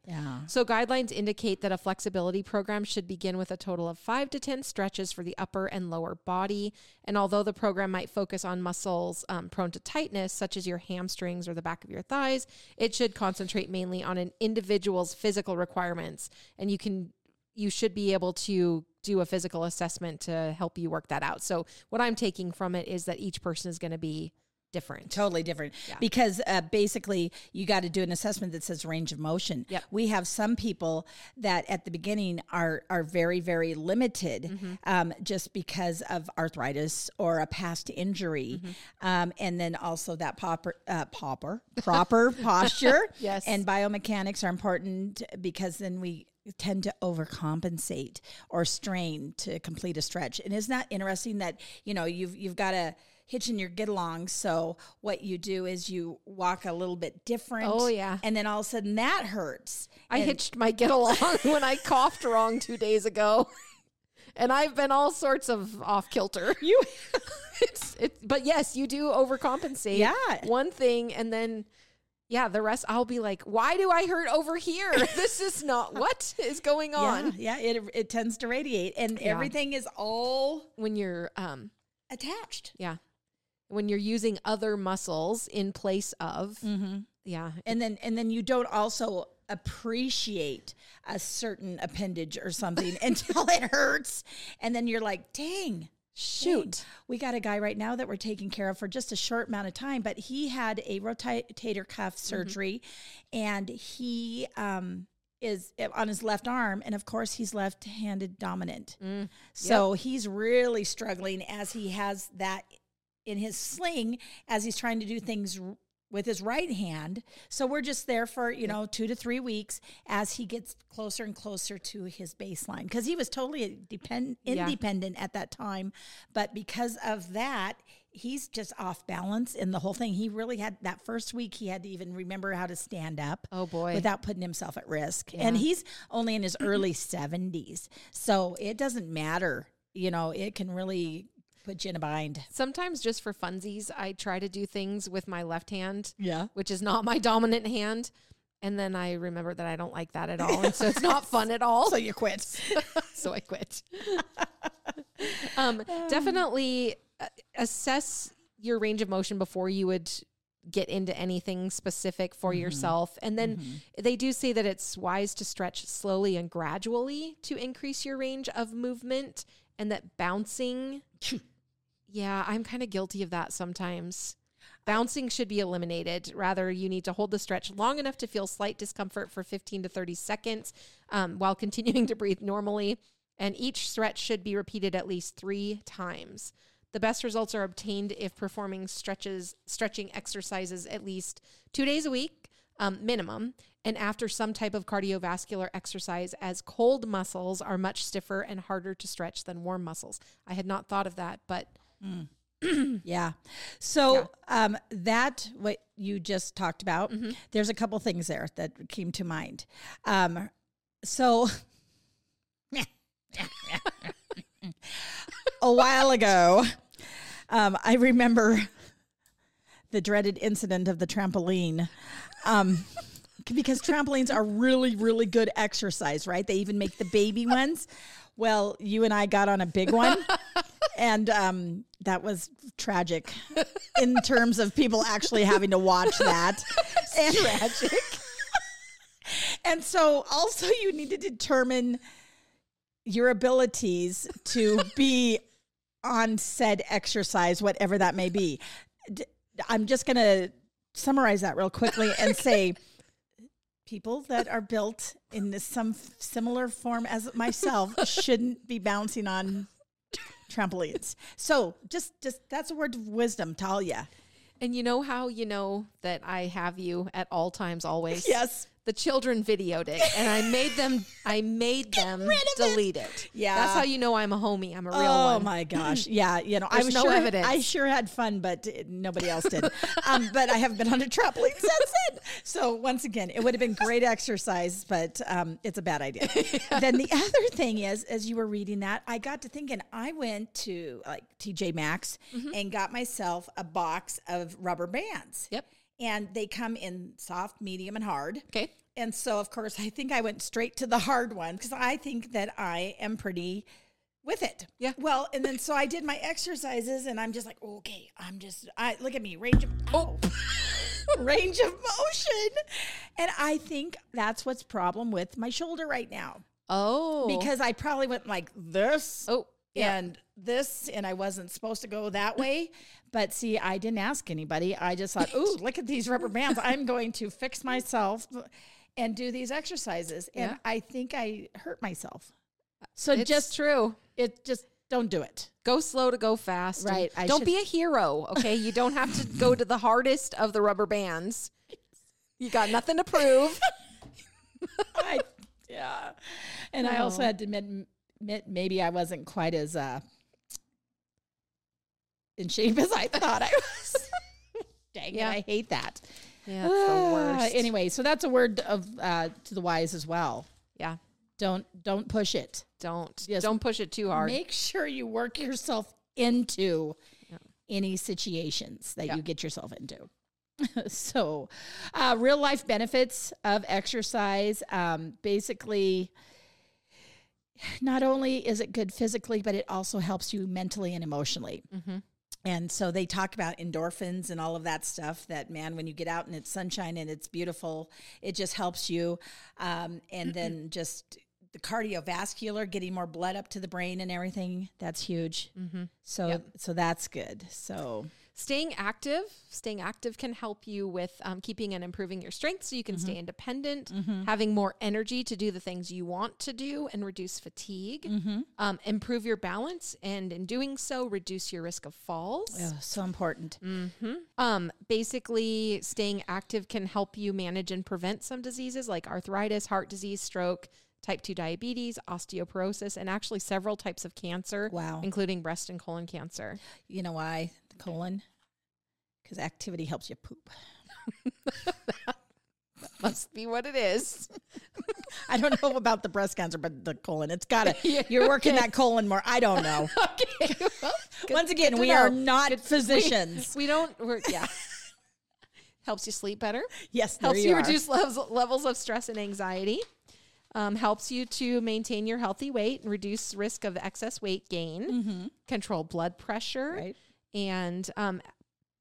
Speaker 2: Yeah.
Speaker 1: So, guidelines indicate that a flexibility program should begin with a total of five to 10 stretches for the upper and lower body. And although the program might focus on muscles um, prone to tightness, such as your hamstrings or the back of your thighs, it should concentrate mainly on an individual's physical requirements. And you can, you should be able to do a physical assessment to help you work that out. So, what I'm taking from it is that each person is going to be different.
Speaker 2: Totally different because uh, basically you got to do an assessment that says range of motion.
Speaker 1: Yep.
Speaker 2: We have some people that at the beginning are are very very limited um, just because of arthritis or a past injury, um, and then also that proper uh, proper proper posture.
Speaker 1: Yes.
Speaker 2: and biomechanics are important because then we tend to overcompensate or strain to complete a stretch. And isn't that interesting that you know you've you've got to hitch in your get along. So what you do is you walk a little bit different.
Speaker 1: Oh, yeah.
Speaker 2: and then all of a sudden that hurts.
Speaker 1: I
Speaker 2: And-
Speaker 1: hitched my get along when I coughed wrong two days ago. And I've been all sorts of off kilter.
Speaker 2: You
Speaker 1: it's it, but yes, you do overcompensate.
Speaker 2: Yeah.
Speaker 1: One thing and then yeah, the rest I'll be like, why do I hurt over here? this is not what is going on.
Speaker 2: yeah, yeah, it it tends to radiate, and everything is all
Speaker 1: When you're um
Speaker 2: attached.
Speaker 1: yeah. When you're using other muscles in place of
Speaker 2: Mm-hmm.
Speaker 1: yeah.
Speaker 2: and then and then you don't also appreciate a certain appendage or something until it hurts and then you're like dang
Speaker 1: Shoot.
Speaker 2: we got a guy right now that we're taking care of for just a short amount of time but he had a rotator cuff surgery and he um is on his left arm and of course he's left-handed dominant so he's really struggling as he has that in his sling as he's trying to do things r- with his right hand. So we're just there for, you know, 2 to 3 weeks as he gets closer and closer to his baseline cuz he was totally depend
Speaker 1: Yeah.
Speaker 2: independent at that time, but because of that, he's just off balance in the whole thing. He really had that first week he had to even remember how to stand up
Speaker 1: Oh, boy.
Speaker 2: without putting himself at risk. And he's only in his early 70s. So it doesn't matter, you know, it can really put you in a bind.
Speaker 1: Sometimes just for funsies, I try to do things with my left hand.
Speaker 2: Yeah.
Speaker 1: which is not my dominant hand. And then I remember that I don't like that at all. And so it's not fun at all.
Speaker 2: So you quit.
Speaker 1: so I quit. um, definitely uh, assess your range of motion before you would get into anything specific for yourself. And then they do say that it's wise to stretch slowly and gradually to increase your range of movement and that bouncing yeah, I'm kind of guilty of that sometimes. Bouncing should be eliminated. Rather, you need to hold the stretch long enough to feel slight discomfort for 15 to 30 seconds um, while continuing to breathe normally. And each stretch should be repeated at least three times. The best results are obtained if performing stretches, stretching exercises at least two days a week, um, minimum, and after some type of cardiovascular exercise, as cold muscles are much stiffer and harder to stretch than warm muscles. I had not thought of that, but
Speaker 2: Yeah. So um, that what you just talked about, there's a couple things there that came to mind. Um, so a while ago, um, I remember the dreaded incident of the trampoline. Um, because trampolines are really, really good exercise, right? They even make the baby ones. Well, you and I got on a big one, and um, that was tragic in terms of people actually having to watch that. And, tragic. and so, also, you need to determine your abilities to be on said exercise, whatever that may be. D- I'm just going to summarize that real quickly and say people that are built in this, some f- similar form as myself shouldn't be bouncing on trampolines. So just just that's a word of wisdom, Talia.
Speaker 1: And you know how you know that I have you at all times, always.
Speaker 2: Yes.
Speaker 1: The children videoed it, and I made them. I made them delete it.
Speaker 2: Yeah.
Speaker 1: that's how you know I'm a homie. I'm a real
Speaker 2: oh
Speaker 1: one.
Speaker 2: my gosh! Yeah, you know, I
Speaker 1: There's
Speaker 2: was
Speaker 1: no
Speaker 2: sure
Speaker 1: evidence.
Speaker 2: I sure had fun, but nobody else did. um, but I haven't been on a trampoline since then. So once again, it would have been great exercise, but um, it's a bad idea. Then the other thing is, as you were reading that, I got to thinking. I went to like TJ Maxx
Speaker 1: Mm-hmm.
Speaker 2: and got myself a box of rubber bands.
Speaker 1: Yep.
Speaker 2: And they come in soft, medium, and hard.
Speaker 1: Okay.
Speaker 2: And so, of course, I think I went straight to the hard one because I think that I am pretty with it.
Speaker 1: Yeah.
Speaker 2: Well, and then so I did my exercises, and I'm just like, okay, I'm just, I look at me, range of, oh, range of motion, and I think that's what's problem with my shoulder right now
Speaker 1: Oh,
Speaker 2: because I probably went like this.
Speaker 1: oh, yeah.
Speaker 2: And this, and I wasn't supposed to go that way. But see, I didn't ask anybody. I just thought, ooh, look at these rubber bands. I'm going to fix myself and do these exercises. And
Speaker 1: Yeah.
Speaker 2: I think I hurt myself. So
Speaker 1: it's
Speaker 2: just,
Speaker 1: true.
Speaker 2: it just don't do it.
Speaker 1: Go slow to go fast.
Speaker 2: Right, I
Speaker 1: don't
Speaker 2: should-
Speaker 1: be a hero. Okay. You don't have to go to the hardest of the rubber bands. You got nothing to prove.
Speaker 2: I, yeah. And I also had to admit, admit maybe I wasn't quite as uh, in shape as I thought I was. Dang
Speaker 1: Yeah.
Speaker 2: it, I hate that.
Speaker 1: Yeah,
Speaker 2: Ah,
Speaker 1: worst.
Speaker 2: Anyway, so that's a word of uh, to the wise as well.
Speaker 1: yeah.
Speaker 2: Don't don't push it.
Speaker 1: Don't
Speaker 2: Yes.
Speaker 1: don't push it too hard.
Speaker 2: Make sure you work yourself into any situations that
Speaker 1: Yeah.
Speaker 2: you get yourself into. so, uh, real life benefits of exercise. Um, basically, not only is it good physically, but it also helps you mentally and emotionally. And so they talk about endorphins and all of that stuff. That man, when you get out and it's sunshine and it's beautiful, it just helps you. Um, and then just the cardiovascular, getting more blood up to the brain and everything. That's huge. So so that's good. So
Speaker 1: Staying active, staying active can help you with um, keeping and improving your strength so you can stay independent, having more energy to do the things you want to do and reduce fatigue, um, improve your balance, and in doing so, reduce your risk of falls.
Speaker 2: oh, so important.
Speaker 1: Um, basically, staying active can help you manage and prevent some diseases like arthritis, heart disease, stroke, type 2 diabetes, osteoporosis, and actually several types of cancer,
Speaker 2: Wow.
Speaker 1: including breast and colon cancer.
Speaker 2: You know why colon? Because activity helps you poop.
Speaker 1: That must be what it is.
Speaker 2: I don't know about the breast cancer, but the colon. It's got to. You're working that colon more. I don't know.
Speaker 1: okay. Well, good-
Speaker 2: Once again,
Speaker 1: good
Speaker 2: we are
Speaker 1: know.
Speaker 2: not physicians.
Speaker 1: We don't, we're, yeah. helps you sleep better.
Speaker 2: yes,
Speaker 1: helps
Speaker 2: you,
Speaker 1: you
Speaker 2: are.
Speaker 1: reduce levels, levels of stress and anxiety. Um, helps you to maintain your healthy weight and reduce risk of excess weight gain. Control blood pressure.
Speaker 2: Right.
Speaker 1: And um,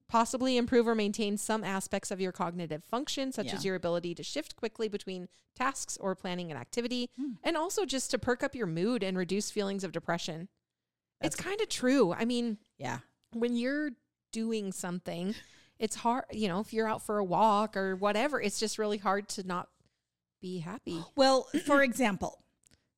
Speaker 1: possibly improve or maintain some aspects of your cognitive function, such
Speaker 2: Yeah.
Speaker 1: as your ability to shift quickly between tasks or planning an activity,
Speaker 2: Hmm.
Speaker 1: and also just to perk up your mood and reduce feelings of depression. it's kind of true. I mean,
Speaker 2: Yeah.
Speaker 1: when you're doing something, it's hard, you know, if you're out for a walk or whatever, it's just really hard to not be happy.
Speaker 2: Well, for example,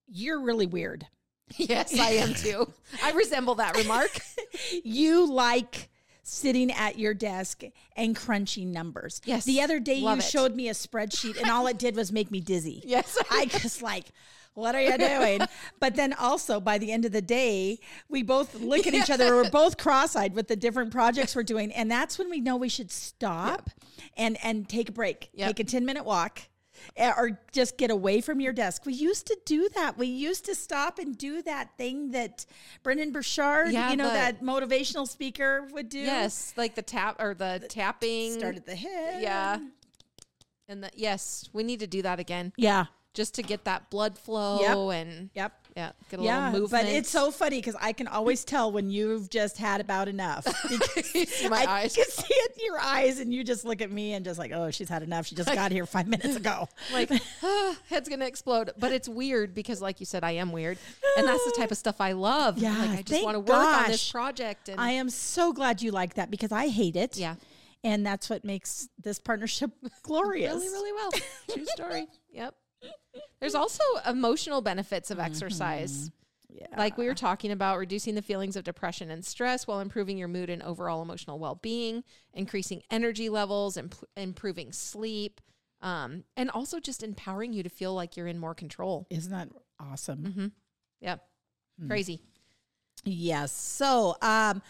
Speaker 2: you're really weird.
Speaker 1: Yes, I am too. I resemble that remark.
Speaker 2: You like sitting at your desk and crunching numbers.
Speaker 1: Yes,
Speaker 2: The other day
Speaker 1: love
Speaker 2: you
Speaker 1: it.
Speaker 2: showed me a spreadsheet and all it did was make me dizzy.
Speaker 1: Yes.
Speaker 2: I just like, what are you doing? but then also by the end of the day, we both look at each other. We're both cross-eyed with the different projects we're doing. And that's when we know we should stop and and take a break.
Speaker 1: Yep.
Speaker 2: Take a 10-minute walk. Eh, Or just get away from your desk. We used to do that. We used to stop and do that thing that Brendon Burchard,
Speaker 1: Yeah,
Speaker 2: you know,
Speaker 1: the-
Speaker 2: that motivational speaker would do.
Speaker 1: yes, like the tap or the tapping.
Speaker 2: Start at the head.
Speaker 1: Yeah. And the, yes, we need to do that again
Speaker 2: Yeah.
Speaker 1: just to get that blood flow and
Speaker 2: Yep.
Speaker 1: Yeah, get a
Speaker 2: Yeah,
Speaker 1: little movement.
Speaker 2: but it's so funny because I can always tell when you've just had about enough. Because
Speaker 1: my
Speaker 2: I
Speaker 1: eyes.
Speaker 2: can see it in your eyes, and you just look at me and just like, oh, she's had enough. She just got here five minutes ago.
Speaker 1: like ah, head's gonna explode. But it's weird because, like you said, I am weird, and that's the type of stuff I love.
Speaker 2: Yeah,
Speaker 1: like I just want to work on this project. And
Speaker 2: I am so glad you like that because I hate it.
Speaker 1: Yeah.
Speaker 2: And that's what makes this partnership glorious.
Speaker 1: really, really well. True story. Yep. There's also emotional benefits of exercise.
Speaker 2: Yeah.
Speaker 1: Like we were talking about, reducing the feelings of depression and stress while improving your mood and overall emotional well being, increasing energy levels, imp- improving sleep, um, and also just empowering you to feel like you're in more control.
Speaker 2: Isn't that awesome?
Speaker 1: Yep. Crazy.
Speaker 2: Yes. So, um,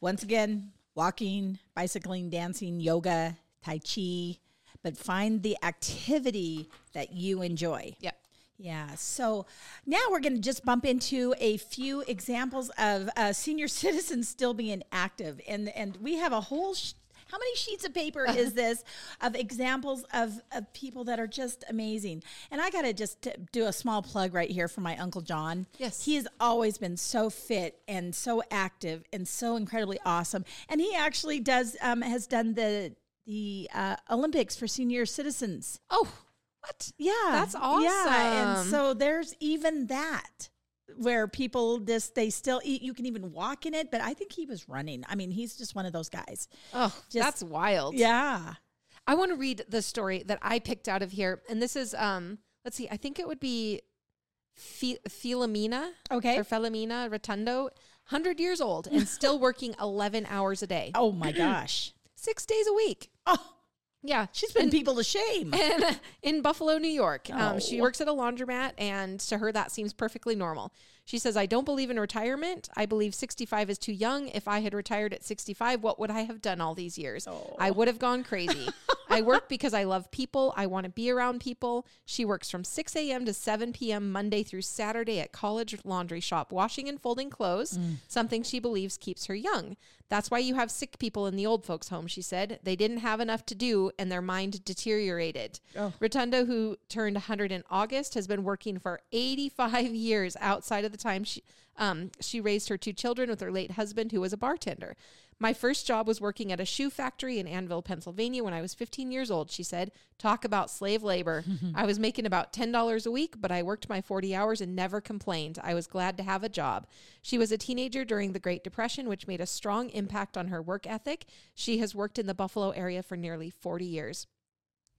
Speaker 2: once again, walking, bicycling, dancing, yoga, Tai Chi, but find the activity that you enjoy.
Speaker 1: Yep.
Speaker 2: Yeah. So now we're going to just bump into a few examples of uh, senior citizens still being active, and and we have a whole. Sh- how many sheets of paper is this of examples of, of people that are just amazing? And I got to just do a small plug right here for my Uncle John.
Speaker 1: Yes.
Speaker 2: He has always been so fit and so active and so incredibly awesome. And he actually does, um, has done the, the uh, Olympics for senior citizens.
Speaker 1: Oh, what?
Speaker 2: Yeah.
Speaker 1: That's awesome. Yeah.
Speaker 2: And so there's even that where people just they still eat you can even walk in it, but I think he was running. I mean, he's just one of those guys.
Speaker 1: Oh,
Speaker 2: Just-
Speaker 1: that's wild.
Speaker 2: Yeah.
Speaker 1: I want to read the story that I picked out of here, and this is um. Let's see. I think it would be Phi- Philomena.
Speaker 2: Okay.
Speaker 1: Or Philomena Rotundo, hundred years old and still working eleven hours a day,
Speaker 2: Oh my gosh.
Speaker 1: six days a week.
Speaker 2: Oh,
Speaker 1: Yeah,
Speaker 2: she's been people to shame.
Speaker 1: and in Buffalo, New York. Um, she
Speaker 2: Oh.
Speaker 1: works at a laundromat, and to her, that seems perfectly normal. She says, I don't believe in retirement. I believe 65 is too young. If I had retired at 65, what would I have done all these years? I would have gone crazy. I work because I love people. I want to be around people. She works from 6 a.m. to 7 p.m. Monday through Saturday at College Laundry Shop, washing and folding clothes, something she believes keeps her young. That's why you have sick people in the old folks' home, she said. They didn't have enough to do and their mind deteriorated. Rotundo, who turned 100 in August, has been working for 85 years outside of the time she, um, she raised her two children with her late husband, who was a bartender. My first job was working at a shoe factory in Annville, Pennsylvania when I was 15 years old, she said. Talk about slave labor. I was making about $10 a week, but I worked my 40 hours and never complained. I was glad to have a job. She was a teenager during the Great Depression, which made a strong impact on her work ethic. She has worked in the Buffalo area for nearly 40 years.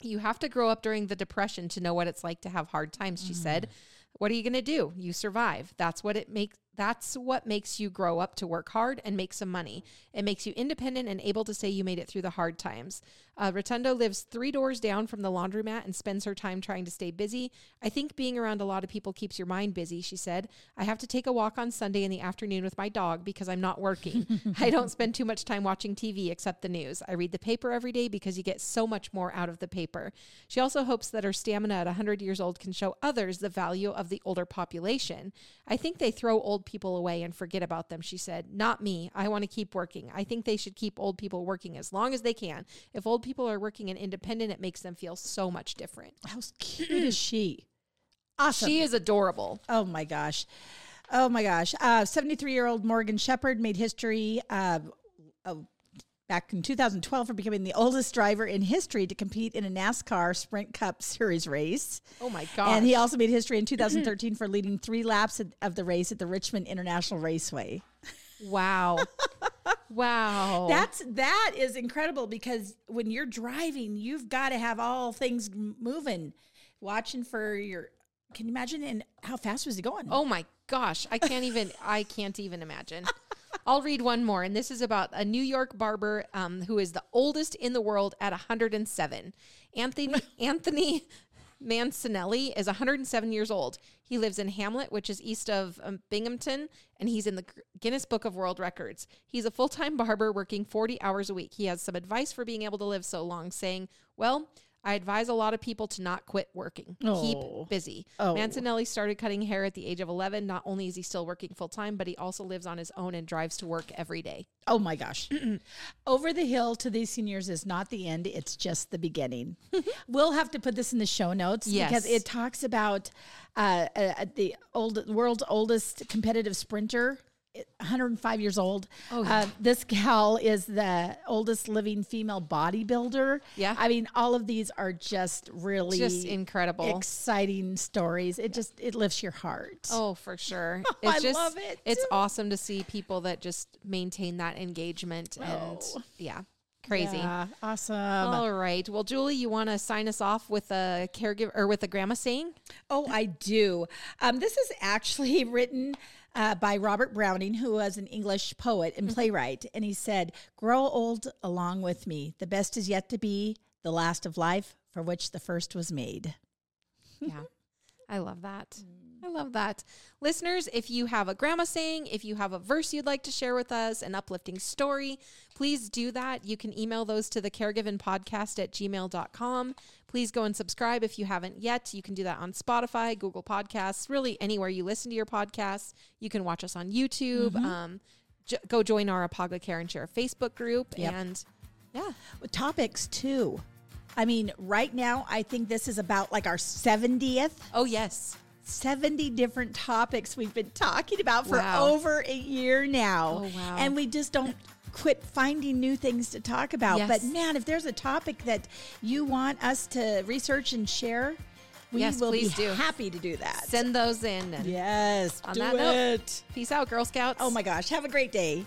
Speaker 1: You have to grow up during the depression to know what it's like to have hard times, she said. Mm. What are you going to do? You survive. That's what it makes that's what makes you grow up to work hard and make some money. It makes you independent and able to say you made it through the hard times. Uh, Rotundo lives three doors down from the laundromat and spends her time trying to stay busy. I think being around a lot of people keeps your mind busy, she said. I have to take a walk on Sunday in the afternoon with my dog because I'm not working. I don't spend too much time watching TV except the news. I read the paper every day because you get so much more out of the paper. She also hopes that her stamina at 100 years old can show others the value of the older population. I think they throw old people away and forget about them, she said. Not me. I want to keep working. I think they should keep old people working as long as they can. If old people are working and independent, it makes them feel so much different.
Speaker 2: How cute is she? Awesome.
Speaker 1: She is adorable.
Speaker 2: Oh my gosh. Oh my gosh. 73 year old Morgan Shepherd made history uh, uh, back in 2012 for becoming the oldest driver in history to compete in a NASCAR Sprint Cup Series race.
Speaker 1: Oh my God.
Speaker 2: And he also made history in 2013 for leading three laps of- the race at the Richmond International Raceway.
Speaker 1: Wow. wow.
Speaker 2: That's that is incredible because when you're driving, you've got to have all things moving, watching for your. Can you imagine? And how fast was he going?
Speaker 1: Oh my gosh, I can't even I can't even imagine. I'll read one more, and this is about a New York barber um, who is the oldest in the world at 107. Anthony Anthony Mancinelli is 107 years old. He lives in Hamlet, which is east of um, Binghamton, and he's in the Guinness Book of World Records. He's a full time barber working 40 hours a week. He has some advice for being able to live so long, saying, Well, I advise a lot of people to not quit working.
Speaker 2: Oh.
Speaker 1: Keep busy.
Speaker 2: Oh.
Speaker 1: Mancinelli started cutting hair at the age of 11. Not only is he still working full time, but he also lives on his own and drives to work every day.
Speaker 2: Oh my gosh. Over the hill to these seniors is not the end, it's just the beginning. we'll have to put this in the show notes because it talks about uh, uh, the old world's oldest competitive sprinter. 105 years old.
Speaker 1: Oh,
Speaker 2: uh, this gal is the oldest living female bodybuilder.
Speaker 1: Yeah.
Speaker 2: I mean, all of these are just really
Speaker 1: Just incredible.
Speaker 2: exciting stories. It just it lifts your heart.
Speaker 1: Oh, for sure.
Speaker 2: I
Speaker 1: It's just,
Speaker 2: love it.
Speaker 1: It's awesome to see people that just maintain that engagement and
Speaker 2: Oh.
Speaker 1: yeah, Crazy.
Speaker 2: Yeah, awesome.
Speaker 1: All right. Well, Julie, you want to sign us off with a caregiver or with a grandma saying?
Speaker 2: Oh, I do. Um, this is actually written uh, by Robert Browning, who was an English poet and playwright. And he said, Grow old along with me. The best is yet to be, the last of life for which the first was made.
Speaker 1: Yeah. I love that. I love that. Listeners, if you have a grandma saying, if you have a verse you'd like to share with us, an uplifting story, please do that. You can email those to the caregiven podcast at gmail.com. Please go and subscribe if you haven't yet. You can do that on Spotify, Google Podcasts, really anywhere you listen to your podcasts. You can watch us on YouTube. Um, j- go join our Apagla Care and Share Facebook group.
Speaker 2: Yep.
Speaker 1: And yeah,
Speaker 2: With topics, too. I mean, right now, I think this is about like our 70th.
Speaker 1: oh, yes.
Speaker 2: 70 different topics we've been talking about for
Speaker 1: Wow.
Speaker 2: over a year now.
Speaker 1: Oh, wow.
Speaker 2: And we just don't quit finding new things to talk about.
Speaker 1: Yes.
Speaker 2: But man, if there's a topic that you want us to research and share, we
Speaker 1: Yes,
Speaker 2: will be
Speaker 1: do.
Speaker 2: happy to do that.
Speaker 1: Send those in. And
Speaker 2: yes,
Speaker 1: On
Speaker 2: do
Speaker 1: that note-
Speaker 2: it.
Speaker 1: Peace out, Girl Scouts.
Speaker 2: Oh my gosh, have a great day.